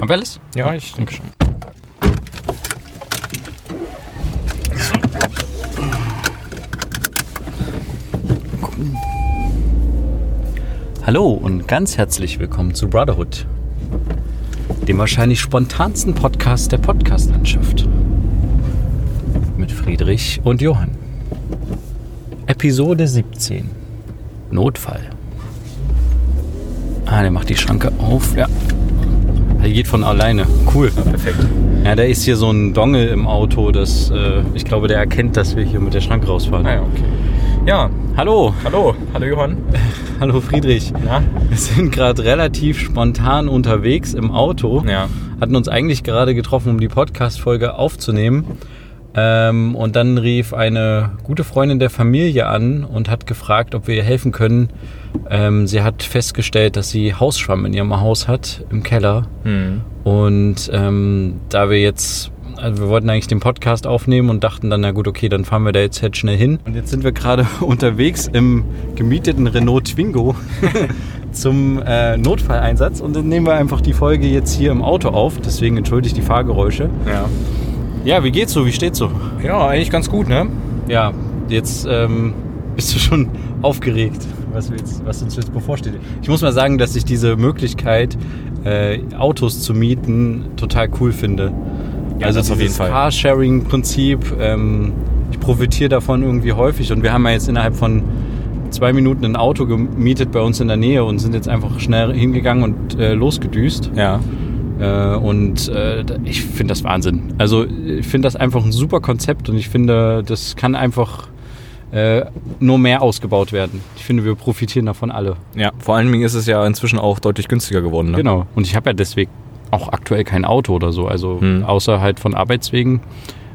Haben wir alles? Ja, ich denke schon. Hallo und ganz herzlich willkommen zu Brotherhood, dem wahrscheinlich spontansten Podcast der Podcast-Landschaft. Mit Friedrich und Johann. Episode 17. Notfall. Ah, der macht die Schranke auf. Ja. Der geht von alleine. Cool. Perfekt. Ja, da ist hier so ein Dongel im Auto, das, äh, ich glaube, der erkennt, dass wir hier mit der Schranke rausfahren. Ah ja, okay. Ja, Hallo. hallo. Hallo Johann. Hallo Friedrich. Na? Wir sind gerade relativ spontan unterwegs im Auto. Ja. Hatten uns eigentlich gerade getroffen, um die Podcast-Folge aufzunehmen. Ähm, und dann rief eine gute Freundin der Familie an und hat gefragt, ob wir ihr helfen können. Ähm, sie hat festgestellt, dass sie Hausschwamm in ihrem Haus hat, im Keller. Hm. Und ähm, da wir jetzt, also wir wollten eigentlich den Podcast aufnehmen und dachten dann, na gut, okay, dann fahren wir da jetzt halt schnell hin. Und jetzt sind wir gerade unterwegs im gemieteten Renault Twingo zum äh, Notfalleinsatz und dann nehmen wir einfach die Folge jetzt hier im Auto auf. Deswegen entschuldigt die Fahrgeräusche. Ja. Ja, wie geht's so? Wie steht's so? Ja, eigentlich ganz gut, ne? Ja, jetzt ähm, bist du schon aufgeregt, was, jetzt, was uns jetzt bevorsteht. Ich muss mal sagen, dass ich diese Möglichkeit, äh, Autos zu mieten, total cool finde. Ja, also das auf jeden Fall. Carsharing-Prinzip, ähm, ich profitiere davon irgendwie häufig und wir haben ja jetzt innerhalb von zwei Minuten ein Auto gemietet bei uns in der Nähe und sind jetzt einfach schnell hingegangen und äh, losgedüst. Ja. Äh, und äh, ich finde das Wahnsinn. Also ich finde das einfach ein super Konzept und ich finde, das kann einfach äh, nur mehr ausgebaut werden. Ich finde, wir profitieren davon alle. Ja, vor allen Dingen ist es ja inzwischen auch deutlich günstiger geworden, ne? Genau. Und ich habe ja deswegen auch aktuell kein Auto oder so. Also Hm. außer halt von Arbeitswegen.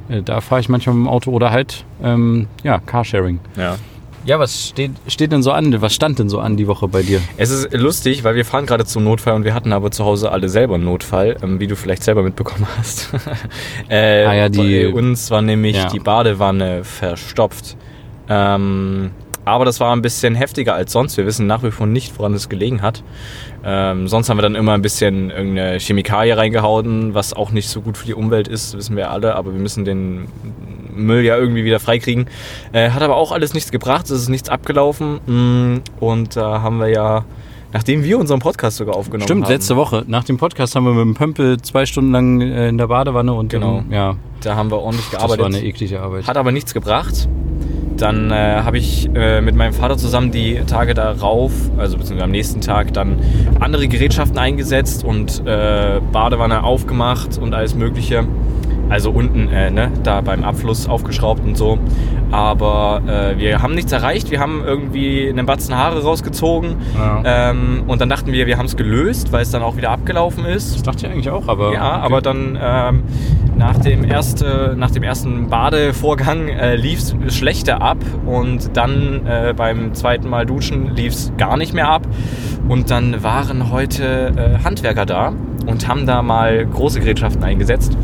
Äh, da fahre ich manchmal mit dem Auto oder halt ähm, ja, Carsharing. Ja. Ja, was steht, steht denn so an? Was stand denn so an die Woche bei dir? Es ist lustig, weil wir fahren gerade zum Notfall und wir hatten aber zu Hause alle selber einen Notfall, ähm, wie du vielleicht selber mitbekommen hast. äh, Ah ja, die- Bei uns war nämlich Ja. die Badewanne verstopft. Ähm, aber das war ein bisschen heftiger als sonst. Wir wissen nach wie vor nicht, woran es gelegen hat. Ähm, sonst haben wir dann immer ein bisschen irgendeine Chemikalie reingehauen, was auch nicht so gut für die Umwelt ist, wissen wir alle. Aber wir müssen den Müll ja irgendwie wieder freikriegen. Äh, hat aber auch alles nichts gebracht, es ist nichts abgelaufen. Mm, Und da haben wir ja, nachdem wir unseren Podcast sogar aufgenommen Stimmt, haben. letzte Woche. Nach dem Podcast haben wir mit dem Pömpel zwei Stunden lang äh, in der Badewanne und Genau. dann, ja, Da haben wir ordentlich das gearbeitet. war eine eklige Arbeit. Hat aber nichts gebracht. Dann äh, habe ich äh, mit meinem Vater zusammen die Tage darauf, also beziehungsweise am nächsten Tag, dann andere Gerätschaften eingesetzt und äh, Badewanne aufgemacht und alles Mögliche. Also unten, äh, ne, da beim Abfluss aufgeschraubt und so. Aber äh, wir haben nichts erreicht. Wir haben irgendwie einen Batzen Haare rausgezogen. Ja. Ähm, und dann dachten wir, wir haben es gelöst, weil es dann auch wieder abgelaufen ist. Das dachte ich eigentlich auch, aber. Ja, aber dann ähm, nach, dem erste, nach dem ersten Badevorgang äh, lief es schlechter ab und dann äh, beim zweiten Mal duschen lief es gar nicht mehr ab. Und dann waren heute äh, Handwerker da und haben da mal große Gerätschaften eingesetzt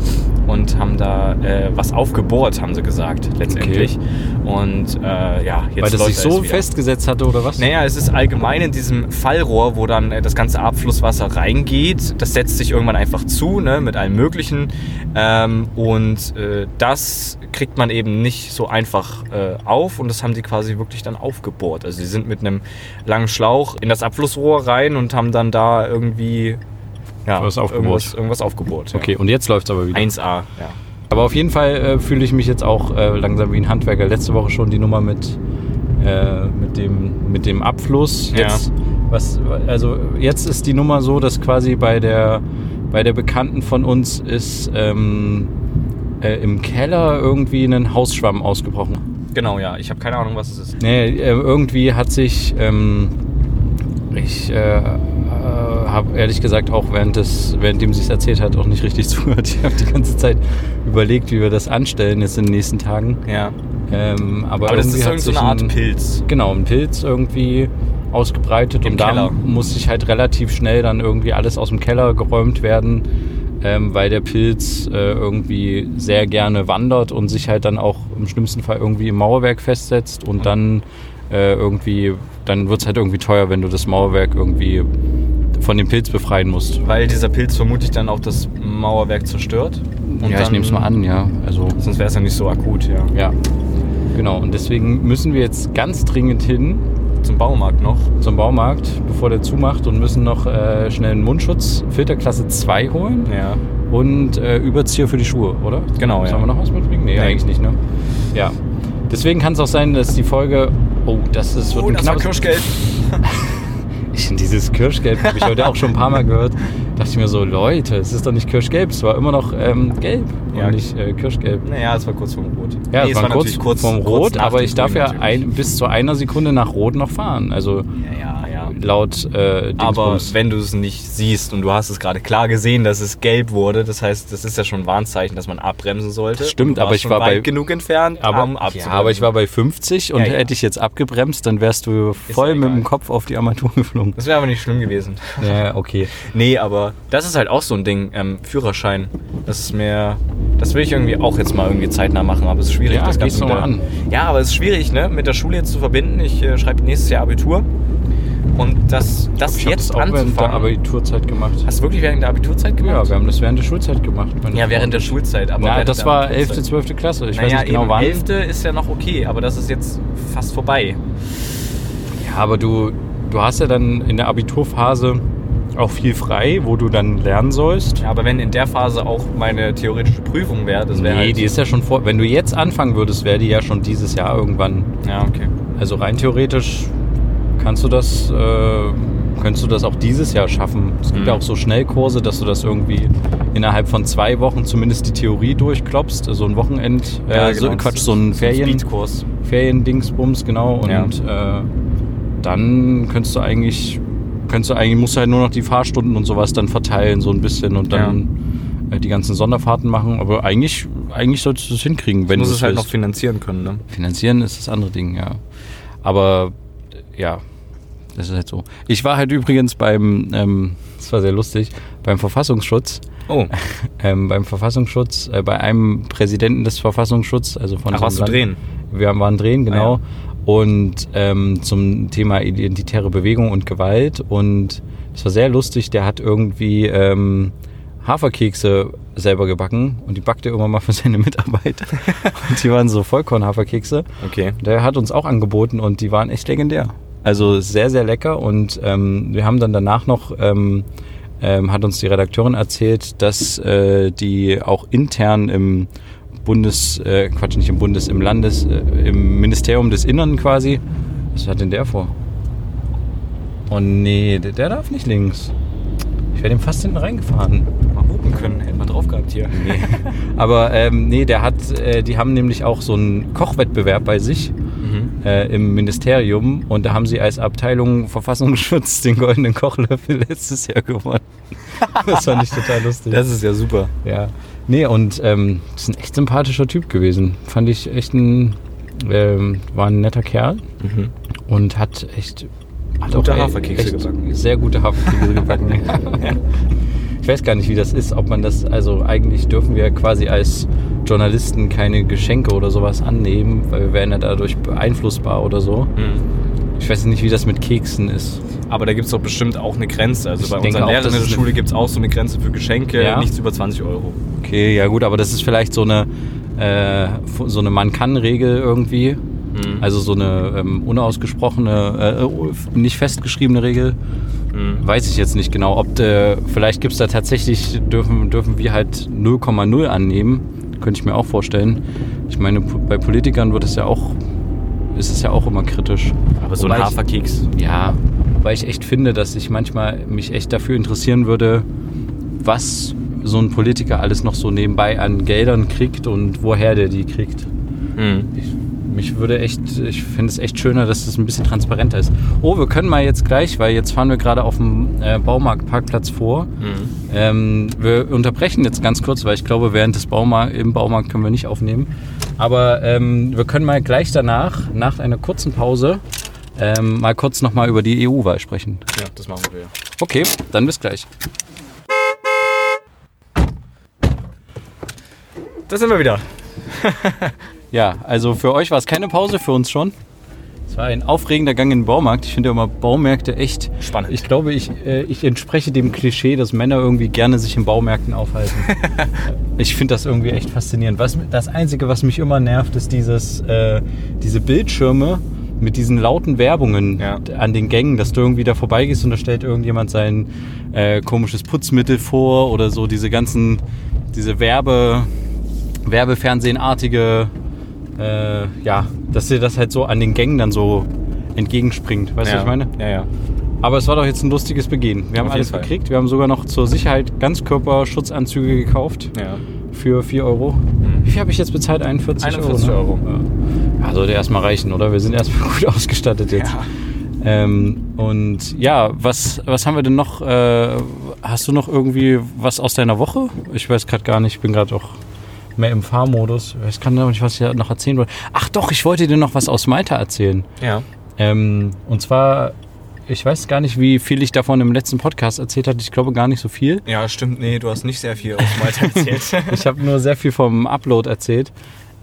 und haben da äh, was aufgebohrt, haben sie gesagt, letztendlich. Und äh, ja, jetzt Weil das sich so festgesetzt hatte oder was? Naja, es ist allgemein in diesem Fallrohr, wo dann äh, das ganze Abflusswasser reingeht. Das setzt sich irgendwann einfach zu, ne, mit allem Möglichen. Ähm, und äh, das kriegt man eben nicht so einfach äh, auf und das haben die quasi wirklich dann aufgebohrt. Also sie sind mit einem langen Schlauch in das Abflussrohr rein und haben dann da irgendwie ja, Was aufgebohrt. Irgendwas, irgendwas aufgebohrt. Ja. Okay, und jetzt läuft es aber wieder. 1A, ja. Aber auf jeden Fall äh, fühle ich mich jetzt auch äh, langsam wie ein Handwerker. Letzte Woche schon die Nummer mit, äh, mit, dem, mit dem Abfluss. Ja. Jetzt, was, also jetzt ist die Nummer so, dass quasi bei der, bei der Bekannten von uns ist ähm, äh, im Keller irgendwie ein Hausschwamm ausgebrochen. Genau, ja. Ich habe keine Ahnung, was es ist. Nee, äh, irgendwie hat sich, ähm, ich äh, habe ehrlich gesagt auch während des, währenddem sie es erzählt hat, auch nicht richtig zugehört. Ich habe die ganze Zeit überlegt, wie wir das anstellen jetzt in den nächsten Tagen. Ja. Ähm, aber, Aber das irgendwie ist hat irgend so eine Art ein, Pilz. Genau, ein Pilz irgendwie ausgebreitet Im und da Keller. muss sich halt relativ schnell dann irgendwie alles aus dem Keller geräumt werden, ähm, weil der Pilz äh, irgendwie sehr gerne wandert und sich halt dann auch im schlimmsten Fall irgendwie im Mauerwerk festsetzt und dann äh, irgendwie, dann wird es halt irgendwie teuer, wenn du das Mauerwerk irgendwie von dem Pilz befreien musst. Weil dieser Pilz vermutlich dann auch das Mauerwerk zerstört. Und ja, ich nehme es mal an, ja. Also, Sonst wäre es ja nicht so akut, ja. ja. Genau, und deswegen müssen wir jetzt ganz dringend hin Zum Baumarkt noch. zum Baumarkt, bevor der zumacht und müssen noch äh, schnell einen Mundschutz Filterklasse 2 holen Ja. und äh, Überzieher für die Schuhe, oder? Genau, ja. Sollen wir noch was mitbringen? Nee, Nee. eigentlich nicht, ne? Ja. Deswegen kann es auch sein, dass die Folge. Oh, das ist wird Oh, ein das war knappes. Kirschgelb. Ich, dieses Kirschgelb habe ich heute auch schon ein paar Mal gehört. Dachte ich mir so, Leute, es ist doch nicht Kirschgelb, es war immer noch ähm, gelb Ja. und nicht äh, Kirschgelb. Naja, es war kurz vorm Rot. Ja, Nee, es war kurz, natürlich vom kurz Rot, nach aber ich darf ja ein, bis zu einer Sekunde nach Rot noch fahren. Also ja, ja. Laut äh, Aber wenn du es nicht siehst und du hast es gerade klar gesehen, dass es gelb wurde, das heißt, das ist ja schon ein Warnzeichen, dass man abbremsen sollte. Stimmt, Und du aber ich war bei- weit genug entfernt, aber, um ja, aber ich war bei 50 und Ja, ja. hätte ich jetzt abgebremst, dann wärst du voll mit dem Kopf auf die Armatur geflogen. Das wäre aber nicht schlimm gewesen. Ja, okay. Nee, aber das ist halt auch so ein Ding, ähm, Führerschein. Das ist mir, das will ich irgendwie auch jetzt mal irgendwie zeitnah machen, aber es ist schwierig. Ja, das geh's Ganze doch mal an. Ja, aber es ist schwierig, ne, mit der Schule jetzt zu verbinden. Ich äh, schreibe nächstes Jahr Abitur und das, das Ich jetzt auch während der anzufangen. Abiturzeit gemacht. Hast du wirklich während der Abiturzeit gemacht? Ja, wir haben das während der Schulzeit gemacht. Ja, während der. Schulzeit. Aber während das war Abiturzeit. 11., 12. Klasse. Ich weiß naja, nicht genau eben, wann. 11. ist ja noch okay, aber das ist jetzt fast vorbei. Ja, aber du, du hast ja dann in der Abiturphase auch viel frei, wo du dann lernen sollst. Ja, aber wenn in der Phase auch meine theoretische Prüfung wäre, das wäre nee, halt... die ist ja schon vor. Wenn du jetzt anfangen würdest, wäre die ja schon dieses Jahr irgendwann. Ja, okay. Also rein theoretisch kannst du das, äh, könntest du das auch dieses Jahr schaffen. Es gibt Mhm. ja auch so Schnellkurse, dass du das irgendwie innerhalb von zwei Wochen zumindest die Theorie durchklopfst. So ein Wochenend, äh, so, Quatsch, so ein Ferien, Speedkurs. Feriendingsbums, genau. Und Ja. äh, dann könntest du eigentlich, könntest du eigentlich, musst du halt nur noch die Fahrstunden und sowas dann verteilen, so ein bisschen und dann äh, die ganzen Sonderfahrten machen. Aber eigentlich, eigentlich solltest du es hinkriegen, wenn du es halt noch willst. finanzieren können, ne? Finanzieren ist das andere Ding, ja. Aber ja, das ist halt so. Ich war halt übrigens beim, ähm, das war sehr lustig, beim Verfassungsschutz. Oh, Ähm, beim Verfassungsschutz, äh, bei einem Präsidenten des Verfassungsschutzes, also von ach, so warst du drehen? wir waren drehen, genau. Ah, Und ähm, zum Thema identitäre Bewegung und Gewalt. Und es war sehr lustig, der hat irgendwie ähm, Haferkekse selber gebacken und die backte er immer mal für seine Mitarbeiter. und die waren so Vollkorn-Haferkekse. Okay. Der hat uns auch angeboten und die waren echt legendär. Also sehr, sehr lecker. Und ähm, wir haben dann danach noch, ähm, ähm, hat uns die Redakteurin erzählt, dass äh, die auch intern im Bundes, äh, Quatsch, nicht im Bundes, im Landes, äh, im Ministerium des Innern quasi. Was hat denn der vor? Oh nee, der, der darf nicht links. Ich wäre dem fast hinten reingefahren. Mal hupen können, hätten wir drauf gehabt hier. Nee. Aber ähm, nee, der hat, äh, die haben nämlich auch so einen Kochwettbewerb bei sich Mhm. äh, im Ministerium und da haben sie als Abteilung Verfassungsschutz den goldenen Kochlöffel letztes Jahr gewonnen. das fand ich total lustig. Das ist ja super. ja. Nee, und ähm, das ist ein echt sympathischer Typ gewesen. Fand ich echt ein, ähm, war ein netter Kerl Mhm. und hat echt hat Gute auch, Haferkekse gebacken. Sehr gute Haferkekse gebacken. Ich weiß gar nicht, wie das ist, ob man das, also eigentlich dürfen wir quasi als Journalisten keine Geschenke oder sowas annehmen, weil wir werden ja dadurch beeinflussbar oder so. Mhm. Ich weiß nicht, wie das mit Keksen ist. Aber da gibt es doch bestimmt auch eine Grenze. Also Ich bei unseren Lehrern in der Schule gibt es auch so eine Grenze für Geschenke, Ja? nichts über 20 Euro. Okay, ja gut, aber das ist vielleicht so eine, äh, so eine Man-Kann-Regel irgendwie. Mhm. Also so eine ähm, unausgesprochene, äh, nicht festgeschriebene Regel. Mhm. Weiß ich jetzt nicht genau. Ob der, vielleicht gibt es da tatsächlich, dürfen, dürfen wir halt 0,0 annehmen. Könnte ich mir auch vorstellen. Ich meine, bei Politikern wird es ja auch, ist es ja auch immer kritisch. Aber so Wobei ein ich- Haferkeks. Ja, weil ich echt finde, dass ich manchmal mich echt dafür interessieren würde, was so ein Politiker alles noch so nebenbei an Geldern kriegt und woher der die kriegt. Mhm. Ich, mich würde echt, ich finde es echt schöner, dass das ein bisschen transparenter ist. Oh, wir können mal jetzt gleich, weil jetzt fahren wir gerade auf dem äh, Baumarktparkplatz vor. Mhm. Ähm, wir unterbrechen jetzt ganz kurz, weil ich glaube, während des Baumarkt, im Baumarkt können wir nicht aufnehmen. Aber ähm, wir können mal gleich danach, nach einer kurzen Pause, ähm, mal kurz nochmal über die EU-Wahl sprechen. Ja, das machen wir. Okay, dann bis gleich. Da sind wir wieder. Ja, also für euch war es keine Pause, für uns schon. Es war ein aufregender Gang in den Baumarkt. Ich finde ja immer Baumärkte echt Spannend. Ich glaube, ich, äh, ich entspreche dem Klischee, dass Männer irgendwie gerne sich in Baumärkten aufhalten. ich finde das irgendwie echt faszinierend. Was, das Einzige, was mich immer nervt, ist dieses, äh, diese Bildschirme mit diesen lauten Werbungen Ja. an den Gängen, dass du irgendwie da vorbeigehst und da stellt irgendjemand sein äh, komisches Putzmittel vor oder so diese ganzen, diese Werbe, Werbefernsehenartige, äh, ja, dass dir das halt so an den Gängen dann so entgegenspringt. Weißt du, ja. was ich meine? Ja, ja. Aber es war doch jetzt ein lustiges Begehen. Wir haben alles Fall. gekriegt. Wir haben sogar noch zur Sicherheit Ganzkörperschutzanzüge gekauft ja. für 4 Euro. Wie viel habe ich jetzt bezahlt? 41, 41 Euro. Euro. Ne? Ja. ja, sollte erstmal reichen, oder? Wir sind erstmal gut ausgestattet jetzt. Ja. Ähm, und ja, was, was haben wir denn noch? Äh, hast du noch irgendwie was aus deiner Woche? Ich weiß gerade gar nicht. Ich bin gerade auch mehr im Fahrmodus. Ich kann noch nicht, was ich noch erzählen wollte. Ach doch, ich wollte dir noch was aus Malta erzählen. Ja. Ähm, und zwar, ich weiß gar nicht, wie viel ich davon im letzten Podcast erzählt hatte. Ich glaube gar nicht so viel. Ja, stimmt. Nee, du hast nicht sehr viel aus Malta erzählt. Ich habe nur sehr viel vom Upload erzählt.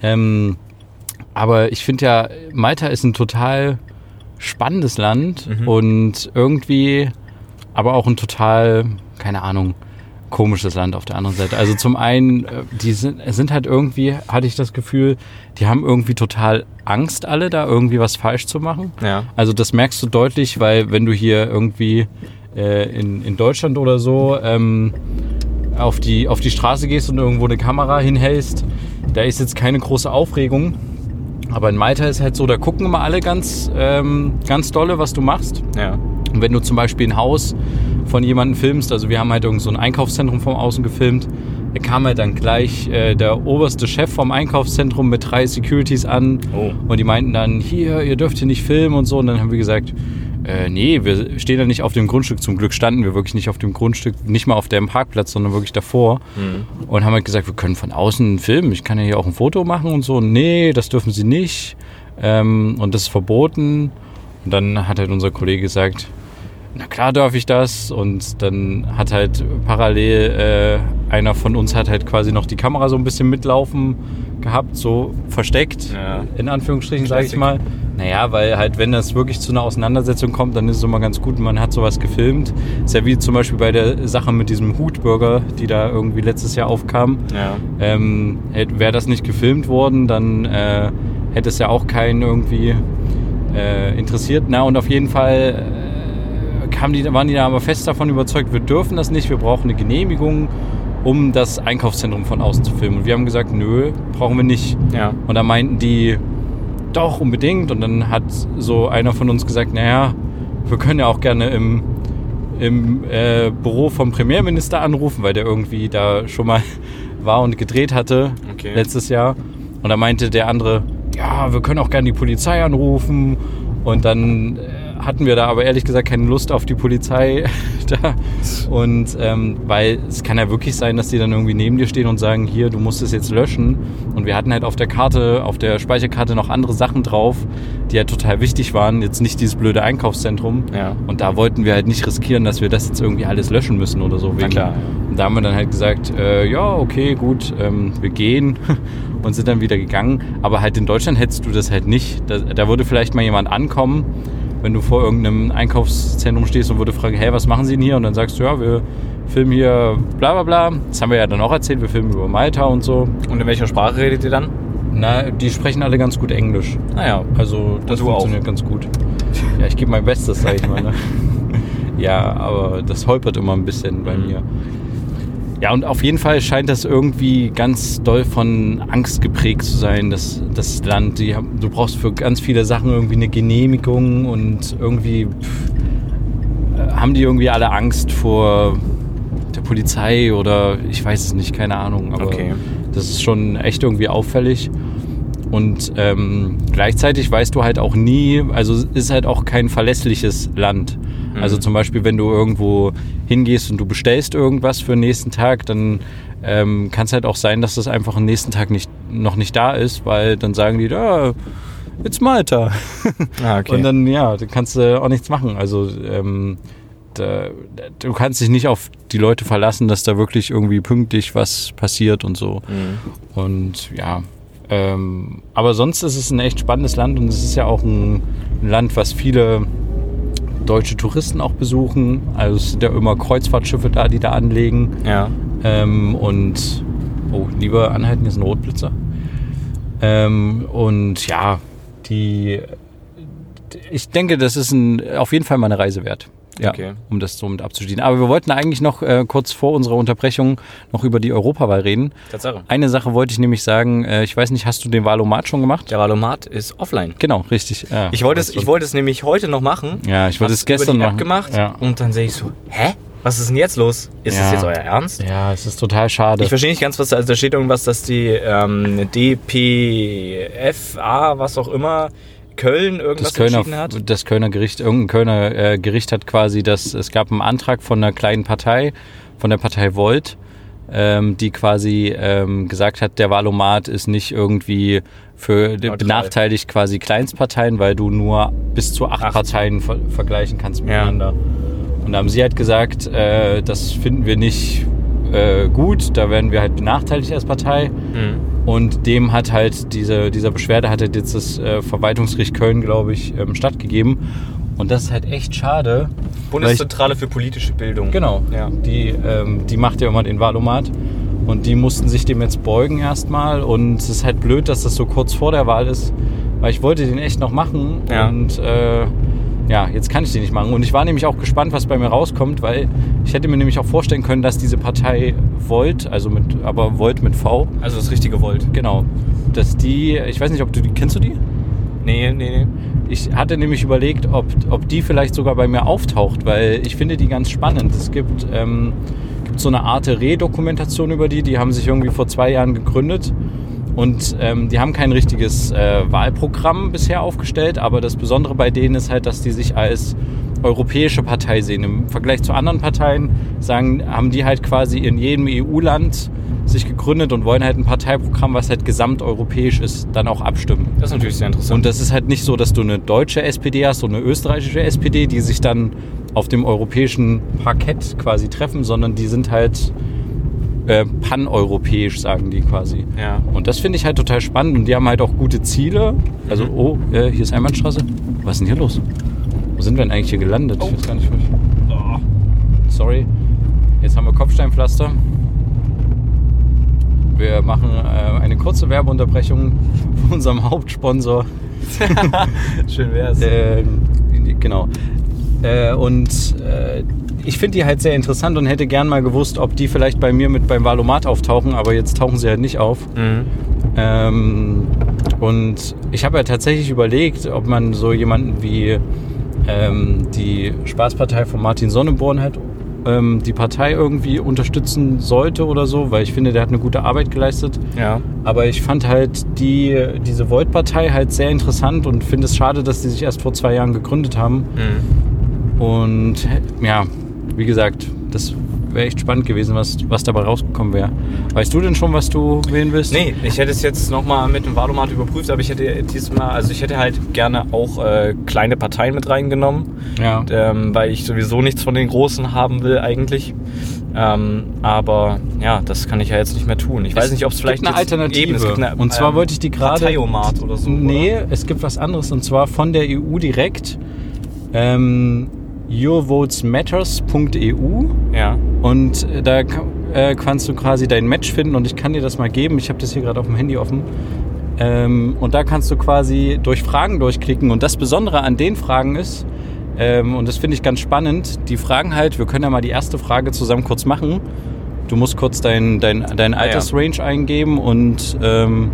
Ähm, aber ich finde ja, Malta ist ein total spannendes Land Mhm. und irgendwie aber auch ein total, keine Ahnung, komisches Land auf der anderen Seite. Also zum einen, äh, die sind, sind halt irgendwie, hatte ich das Gefühl, die haben irgendwie total Angst alle, da irgendwie was falsch zu machen. ja. Also das merkst du deutlich, weil wenn du hier irgendwie äh, in, in Deutschland oder so ähm, auf, die, auf die Straße gehst und irgendwo eine Kamera hinhältst, da ist jetzt keine große Aufregung. Aber in Malta ist halt so, da gucken immer alle ganz, ähm, ganz dolle, was du machst. Ja. Und wenn du zum Beispiel ein Haus von jemandem filmst, also wir haben halt irgend so ein Einkaufszentrum vom Außen gefilmt, da kam halt dann gleich äh, der oberste Chef vom Einkaufszentrum mit drei Securities an Oh. und die meinten dann, hier, ihr dürft hier nicht filmen und so. Und dann haben wir gesagt, äh, nee, wir stehen ja nicht auf dem Grundstück. Zum Glück standen wir wirklich nicht auf dem Grundstück, nicht mal auf dem Parkplatz, sondern wirklich davor. Und haben halt gesagt, wir können von außen filmen. Ich kann ja hier auch ein Foto machen und so. Nee, das dürfen sie nicht. Ähm, und das ist verboten. Und dann hat halt unser Kollege gesagt, na klar darf ich das. Und dann hat halt parallel äh, einer von uns hat halt quasi noch die Kamera so ein bisschen mitlaufen gehabt, so versteckt, Ja. in Anführungsstrichen, sage ich mal. Naja, weil halt, wenn das wirklich zu einer Auseinandersetzung kommt, dann ist es immer ganz gut, man hat sowas gefilmt. Ist ja wie zum Beispiel bei der Sache mit diesem Hutburger, die da irgendwie letztes Jahr aufkam. Ja. Ähm, Wäre das nicht gefilmt worden, dann äh, hätte es ja auch keinen irgendwie äh, interessiert. Na, und auf jeden Fall kamen die, waren die da aber fest davon überzeugt, wir dürfen das nicht, wir brauchen eine Genehmigung, um das Einkaufszentrum von außen zu filmen. Und wir haben gesagt, nö, brauchen wir nicht. Ja. Und da meinten die, doch, unbedingt. Und dann hat so einer von uns gesagt, naja, wir können ja auch gerne im, im äh, Büro vom Premierminister anrufen, weil der irgendwie da schon mal war und gedreht hatte Okay. letztes Jahr. Und da meinte der andere, ja, wir können auch gerne die Polizei anrufen. Und dann äh, hatten wir da aber ehrlich gesagt keine Lust auf die Polizei da. Und ähm, weil es kann ja wirklich sein, dass die dann irgendwie neben dir stehen und sagen, hier, du musst es jetzt löschen. Und wir hatten halt auf der Karte, auf der Speicherkarte noch andere Sachen drauf, die halt total wichtig waren. Jetzt nicht dieses blöde Einkaufszentrum. Ja. Und da wollten wir halt nicht riskieren, dass wir das jetzt irgendwie alles löschen müssen oder so. Na klar. Und da haben wir dann halt gesagt, äh, ja, okay, gut, ähm, wir gehen und sind dann wieder gegangen. Aber halt in Deutschland hättest du das halt nicht. Da, da würde vielleicht mal jemand ankommen, wenn du vor irgendeinem Einkaufszentrum stehst und würde fragen, hey, was machen Sie denn hier? Und dann sagst du, ja, wir filmen hier bla bla bla. Das haben wir ja dann auch erzählt, wir filmen über Malta und so. Und in welcher Sprache redet ihr dann? Na, die sprechen alle ganz gut Englisch. Naja. Also das du auch? funktioniert ganz gut. Ja, ich gebe mein Bestes, sag ich mal. Ne? ja, aber das holpert immer ein bisschen bei Mhm. mir. Ja, und auf jeden Fall scheint das irgendwie ganz doll von Angst geprägt zu sein, das, das Land. Die du brauchst für ganz viele Sachen irgendwie eine Genehmigung und irgendwie pff, äh, haben die irgendwie alle Angst vor der Polizei oder ich weiß es nicht, keine Ahnung. Aber Okay. das ist schon echt irgendwie auffällig. Und ähm, gleichzeitig weißt du halt auch nie, also es ist halt auch kein verlässliches Land. Also zum Beispiel, wenn du irgendwo hingehst und du bestellst irgendwas für den nächsten Tag, dann ähm, kann es halt auch sein, dass das einfach am nächsten Tag nicht, noch nicht da ist, weil dann sagen die, da, it's Malta. Ah, okay. Und dann, ja, dann kannst du auch nichts machen. Also ähm, da, du kannst dich nicht auf die Leute verlassen, dass da wirklich irgendwie pünktlich was passiert und so. Mhm. Und ja, Ähm, aber sonst ist es ein echt spannendes Land und es ist ja auch ein, ein Land, was viele deutsche Touristen auch besuchen. Also es sind ja immer Kreuzfahrtschiffe da, die da anlegen. Ja. Ähm, und oh, lieber anhalten, hier ist ein Rotblitzer. Ähm, und ja, die ich denke, das ist ein, auf jeden Fall mal eine Reise wert. Ja, Okay. um das somit abzuschließen. Aber wir wollten eigentlich noch äh, kurz vor unserer Unterbrechung noch über die Europawahl reden. Tatsache. Eine Sache wollte ich nämlich sagen, äh, ich weiß nicht, hast du den Wahlomat schon gemacht? Der Valomat ist offline. Genau, richtig. Ja, Ich wollte es, ich wollte es nämlich heute noch machen. Ja, ich wollte es gestern über die machen. App gemacht Ja. und dann sehe ich so, hä? Was ist denn jetzt los? Ist Ja. das jetzt euer Ernst? ja, es ist total schade. Ich verstehe nicht ganz, was da, also da steht irgendwas, dass die ähm, DPFA, was auch immer, Köln irgendwas das Kölner, entschieden hat. das Kölner Gericht, irgendein Kölner äh, Gericht hat quasi das, es gab einen Antrag von einer kleinen Partei, von der Partei Volt, ähm, die quasi ähm, gesagt hat, der Wahlomat ist nicht irgendwie für Neutral. benachteiligt quasi Kleinstparteien, weil du nur bis zu acht, Acht. Parteien ver vergleichen kannst Ja. miteinander. Und da haben sie halt gesagt, äh, das finden wir nicht äh, gut, da werden wir halt benachteiligt als Partei. Mhm. Und dem hat halt diese, dieser Beschwerde hat halt jetzt das äh, Verwaltungsgericht Köln, glaube ich, ähm, stattgegeben. Und das ist halt echt schade. Bundeszentrale für politische Bildung. Genau. Ja. Die, ähm, die macht ja immer den Wahlomat. Und die mussten sich dem jetzt beugen erstmal. Und es ist halt blöd, dass das so kurz vor der Wahl ist. Weil ich wollte den echt noch machen. Ja. Und äh, ja, jetzt kann ich den nicht machen. Und ich war nämlich auch gespannt, was bei mir rauskommt, weil ich hätte mir nämlich auch vorstellen können, dass diese Partei Volt, also mit, aber Volt mit V, Also das richtige Volt. genau, dass die, ich weiß nicht, ob du die, kennst du die? Nee, nee, nee. Ich hatte nämlich überlegt, ob, ob die vielleicht sogar bei mir auftaucht, weil ich finde die ganz spannend. Es gibt, ähm, gibt so eine Art Re-Dokumentation über die, die haben sich irgendwie vor zwei Jahren gegründet und ähm, die haben kein richtiges äh, Wahlprogramm bisher aufgestellt, aber das Besondere bei denen ist halt, dass die sich als europäische Partei sehen. Im Vergleich zu anderen Parteien sagen, haben die halt quasi in jedem EU-Land sich gegründet und wollen halt ein Parteiprogramm, was halt gesamteuropäisch ist, dann auch abstimmen. Das ist natürlich sehr interessant. Und das ist halt nicht so, dass du eine deutsche SPD hast und eine österreichische SPD, die sich dann auf dem europäischen Parkett quasi treffen, sondern die sind halt äh, paneuropäisch, sagen die quasi. ja. Und das finde ich halt total spannend und die haben halt auch gute Ziele. Also, Mhm. oh, äh, hier ist Einbahnstraße. Was ist denn hier los? Wo sind wir denn eigentlich hier gelandet? Ich weiß gar nicht, wo. Oh, sorry. Jetzt haben wir Kopfsteinpflaster. Wir machen äh, eine kurze Werbeunterbrechung von unserem Hauptsponsor. Schön wär's. Ähm, genau. Äh, und äh, ich finde die halt sehr interessant und hätte gern mal gewusst, ob die vielleicht bei mir mit beim Valomat auftauchen, aber jetzt tauchen sie halt nicht auf. Mhm. Ähm, und ich habe ja tatsächlich überlegt, ob man so jemanden wie ähm, die Spaßpartei von Martin Sonneborn halt ähm, die Partei irgendwie unterstützen sollte oder so, weil ich finde, der hat eine gute Arbeit geleistet. Ja. Aber ich fand halt die, diese Volt-Partei halt sehr interessant und finde es schade, dass die sich erst vor zwei Jahren gegründet haben. Mhm. Und ja, wie gesagt, das wäre echt spannend gewesen, was, was dabei rausgekommen wäre. Weißt du denn schon, was du wählen willst? Nee, ich hätte es jetzt nochmal mit dem Wahlomat überprüft, aber ich hätte diesmal, also ich hätte halt gerne auch äh, kleine Parteien mit reingenommen, Ja. ähm, weil ich sowieso nichts von den Großen haben will eigentlich. Ähm, aber ja, das kann ich ja jetzt nicht mehr tun. Ich weiß nicht, ob es vielleicht eine Alternative. Eben, es gibt eine, und zwar ähm, wollte ich die gerade. Parteiomat oder so. Nee, Oder? es gibt was anderes und zwar von der EU direkt. Ähm, yourvotesmatters.eu Ja. und da ka- äh, kannst du quasi dein Match finden und ich kann dir das mal geben. Ich habe das hier gerade auf dem Handy offen. Ähm, und da kannst du quasi durch Fragen durchklicken und das Besondere an den Fragen ist, ähm, und das finde ich ganz spannend, die Fragen halt, wir können ja mal die erste Frage zusammen kurz machen. Du musst kurz dein, dein, dein Ah, ja. Altersrange eingeben und ähm,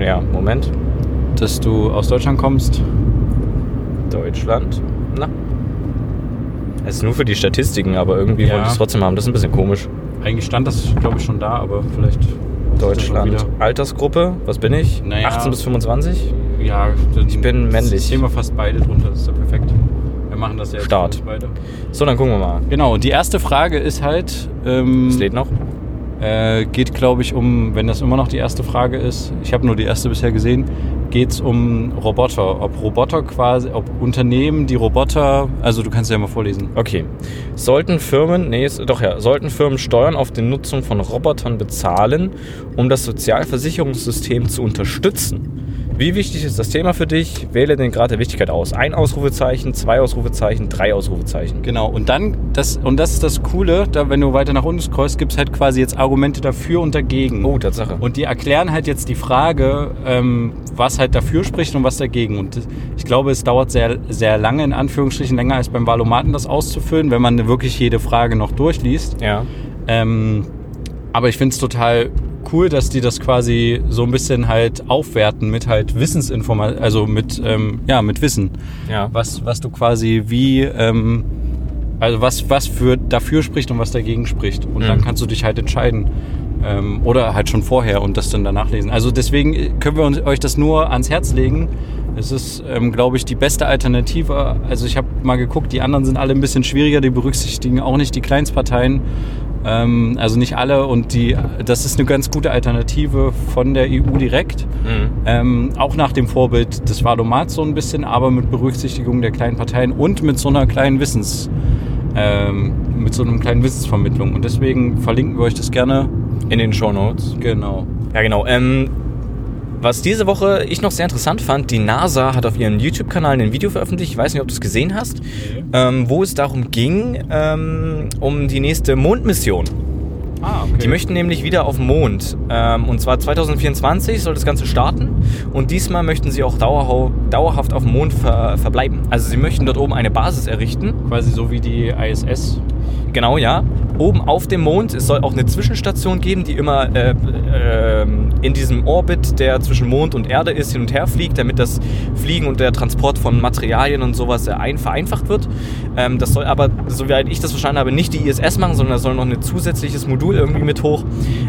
Ja, Moment. dass du aus Deutschland kommst. Deutschland. Na. Es ist nur für die Statistiken, aber irgendwie Ja. wollte ich es trotzdem haben. Das ist ein bisschen komisch. Eigentlich stand das, glaube ich, schon da, aber vielleicht. Deutschland. Altersgruppe, was bin ich? Naja. 18 bis 25? Ja, Ich bin männlich. Wir fast beide drunter, das ist ja perfekt. Wir machen das ja jetzt Start. beide. So, dann gucken wir mal. Genau, die erste Frage ist halt. Ähm, Es lädt noch. Äh, geht, glaube ich, um, wenn das immer noch die erste Frage ist, ich habe nur die erste bisher gesehen, geht es um Roboter. Ob Roboter quasi, ob Unternehmen, die Roboter, also du kannst ja mal vorlesen. Okay. Sollten Firmen, nee, ist, doch ja, sollten Firmen Steuern auf die Nutzung von Robotern bezahlen, um das Sozialversicherungssystem zu unterstützen? Wie wichtig ist das Thema für dich? Wähle den Grad der Wichtigkeit aus. Ein Ausrufezeichen, zwei Ausrufezeichen, drei Ausrufezeichen. Genau, und dann, das, und das ist das Coole, da wenn du weiter nach unten scrollst, gibt es halt quasi jetzt Argumente dafür und dagegen. Oh, Tatsache. Und die erklären halt jetzt die Frage, ähm, was halt dafür spricht und was dagegen. Und ich glaube, es dauert sehr, sehr lange, in Anführungsstrichen länger als beim Valomaten, das auszufüllen, wenn man wirklich jede Frage noch durchliest. Ja. Ähm, aber ich finde es total cool, dass die das quasi so ein bisschen halt aufwerten mit halt Wissensinformation, also mit, ähm, ja, mit Wissen. Ja. Was, was du quasi wie, ähm, also was, was für dafür spricht und was dagegen spricht. Und Mhm. dann kannst du dich halt entscheiden. Ähm, oder halt schon vorher und das dann danach lesen. Also deswegen können wir uns, euch das nur ans Herz legen. Es ist, ähm, glaube ich, die beste Alternative. Also ich habe mal geguckt, die anderen sind alle ein bisschen schwieriger, die berücksichtigen auch nicht die Kleinstparteien. Ähm, also nicht alle und die, das ist eine ganz gute Alternative von der EU direkt. Mhm. Ähm, auch nach dem Vorbild des Valomat so ein bisschen, aber mit Berücksichtigung der kleinen Parteien und mit so einer kleinen Wissens, ähm, mit so einem kleinen Wissensvermittlung. Und deswegen verlinken wir euch das gerne. In den Show Notes. Genau. Ja, genau. Was diese Woche ich noch sehr interessant fand, die NASA hat auf ihrem YouTube-Kanal ein Video veröffentlicht, ich weiß nicht, ob du es gesehen hast, ähm, wo es darum ging, ähm, um die nächste Mondmission. Ah, okay. Die möchten nämlich wieder auf den Mond. Ähm, und zwar 2024 soll das Ganze starten. Und diesmal möchten sie auch dauerhaft auf dem Mond ver verbleiben. Also sie möchten dort oben eine Basis errichten. quasi so wie die ISS. Genau, ja. Oben auf dem Mond. Es soll auch eine Zwischenstation geben, die immer äh, ähm, in diesem Orbit, der zwischen Mond und Erde ist, hin und her fliegt, damit das Fliegen und der Transport von Materialien und sowas äh, ein vereinfacht wird. Ähm, das soll aber, soweit ich das verstanden habe, nicht die ISS machen, sondern da soll noch ein zusätzliches Modul irgendwie mit hoch.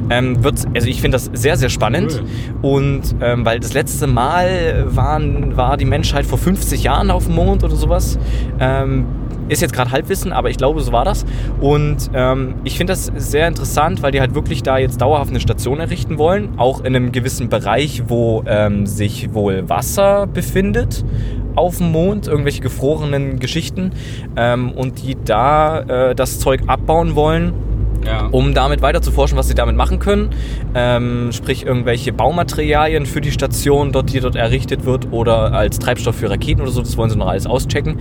Ähm, wird, also ich finde das sehr, sehr spannend. Und ähm, weil das letzte Mal waren, war die Menschheit vor 50 Jahren auf dem Mond oder sowas. Ähm, ist jetzt gerade Halbwissen, aber ich glaube, so war das. Und ähm, ich finde das sehr interessant, weil die halt wirklich da jetzt dauerhaft eine Station errichten wollen. Auch in einem gewissen Bereich, wo ähm, sich wohl Wasser befindet auf dem Mond, irgendwelche gefrorenen Geschichten. Ähm, und die da äh, das Zeug abbauen wollen Ja. um damit weiter zu forschen, was sie damit machen können. Ähm, sprich, irgendwelche Baumaterialien für die Station, dort, die dort errichtet wird, oder als Treibstoff für Raketen oder so. Das wollen sie noch alles auschecken.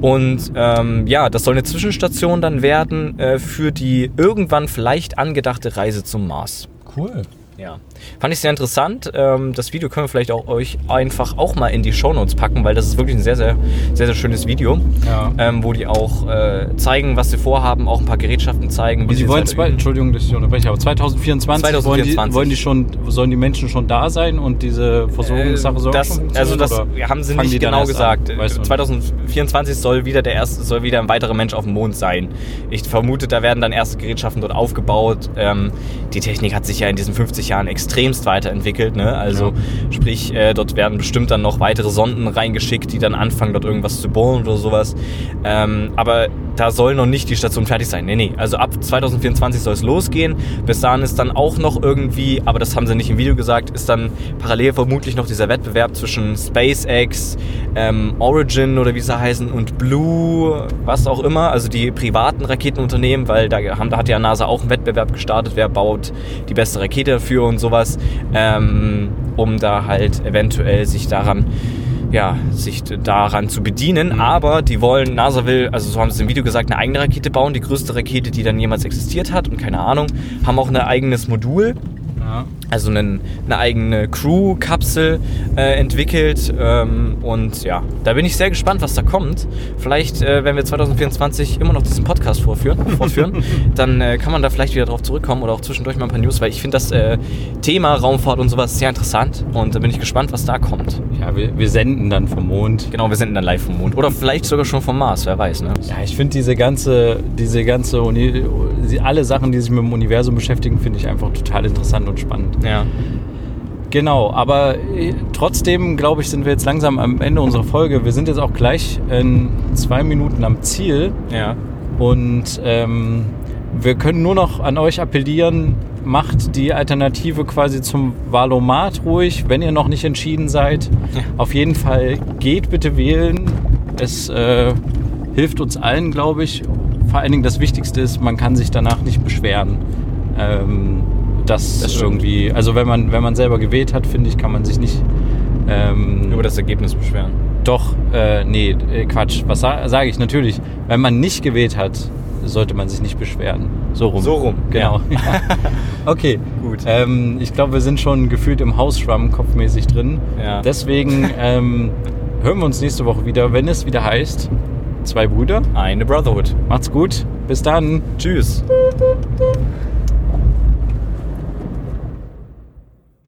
Und ähm, ja, das soll eine Zwischenstation dann werden äh, für die irgendwann vielleicht angedachte Reise zum Mars. Cool. Ja. Fand ich sehr interessant. Ähm, das Video können wir vielleicht auch euch einfach auch mal in die Shownotes packen, weil das ist wirklich ein sehr, sehr, sehr, sehr schönes Video, Ja. ähm, wo die auch äh, zeigen, was sie vorhaben, auch ein paar Gerätschaften zeigen. Und die sie wollen, zwei, halt Entschuldigung, dass ich unterbreche, aber 2024, 2024. Wollen, die, wollen die schon, sollen die Menschen schon da sein und diese Versorgungssache soll das, schon also das funktionieren, haben sie nicht genau gesagt. An? Weißt du? 2024 soll wieder der erste, soll wieder ein weiterer Mensch auf dem Mond sein. Ich vermute, da werden dann erste Gerätschaften dort aufgebaut. Ähm, die Technik hat sich ja in diesen 50 Jahren extremst weiterentwickelt. Ne? Also sprich, äh, dort werden bestimmt dann noch weitere Sonden reingeschickt, die dann anfangen, dort irgendwas zu bohren oder sowas. Ähm, aber da soll noch nicht die Station fertig sein. Nee, nee. Also ab 2024 soll es losgehen. Bis dahin ist dann auch noch irgendwie, aber das haben sie nicht im Video gesagt, ist dann parallel vermutlich noch dieser Wettbewerb zwischen SpaceX, ähm, Origin oder wie sie heißen und Blue, was auch immer, also die privaten Raketenunternehmen, weil da, haben, da hat ja NASA auch einen Wettbewerb gestartet, wer baut die beste Rakete dafür und sowas, ähm, um da halt eventuell sich daran ja, sich daran zu bedienen. Mhm. Aber die wollen, NASA will, also so haben sie im Video gesagt, eine eigene Rakete bauen, die größte Rakete, die dann jemals existiert hat und keine Ahnung, haben auch ein eigenes Modul, Ja. also einen, eine eigene Crew-Kapsel äh, entwickelt. Ähm, und ja, da bin ich sehr gespannt, was da kommt. Vielleicht, äh, wenn wir 2024 immer noch diesen Podcast vorführen, fortführen, dann äh, kann man da vielleicht wieder drauf zurückkommen oder auch zwischendurch mal ein paar News, weil ich finde das äh, Thema Raumfahrt und sowas sehr interessant und da bin ich gespannt, was da kommt. ja, wir, wir senden dann vom Mond. Genau, wir sind dann live vom Mond. Oder vielleicht sogar schon vom Mars, wer weiß, ne? Ja, ich finde diese ganze, diese ganze, Uni, alle Sachen, die sich mit dem Universum beschäftigen, finde ich einfach total interessant und spannend. Ja. Genau, aber äh, trotzdem, glaube ich, sind wir jetzt langsam am Ende unserer Folge. Wir sind jetzt auch gleich in zwei Minuten am Ziel Ja. und ähm, wir können nur noch an euch appellieren, macht die Alternative quasi zum Valomat ruhig, wenn ihr noch nicht entschieden seid. Ja. Auf jeden Fall geht bitte wählen. Es äh, hilft uns allen, glaube ich. Vor allen Dingen das Wichtigste ist, man kann sich danach nicht beschweren. Ähm, das, Das irgendwie, also wenn man, wenn man selber gewählt hat, finde ich, kann man sich nicht ähm, Über das Ergebnis beschweren. doch, äh, nee, äh, Quatsch. Was sa sage ich? Natürlich, wenn man nicht gewählt hat, sollte man sich nicht beschweren. So rum. So rum, Genau. Ja. Okay. Gut. Ähm, ich glaube, wir sind schon gefühlt im Hausschwamm kopfmäßig drin. Ja. Deswegen ähm, hören wir uns nächste Woche wieder, wenn es wieder heißt, zwei Brüder. Eine Brotherhood. Macht's gut. Bis dann. Tschüss.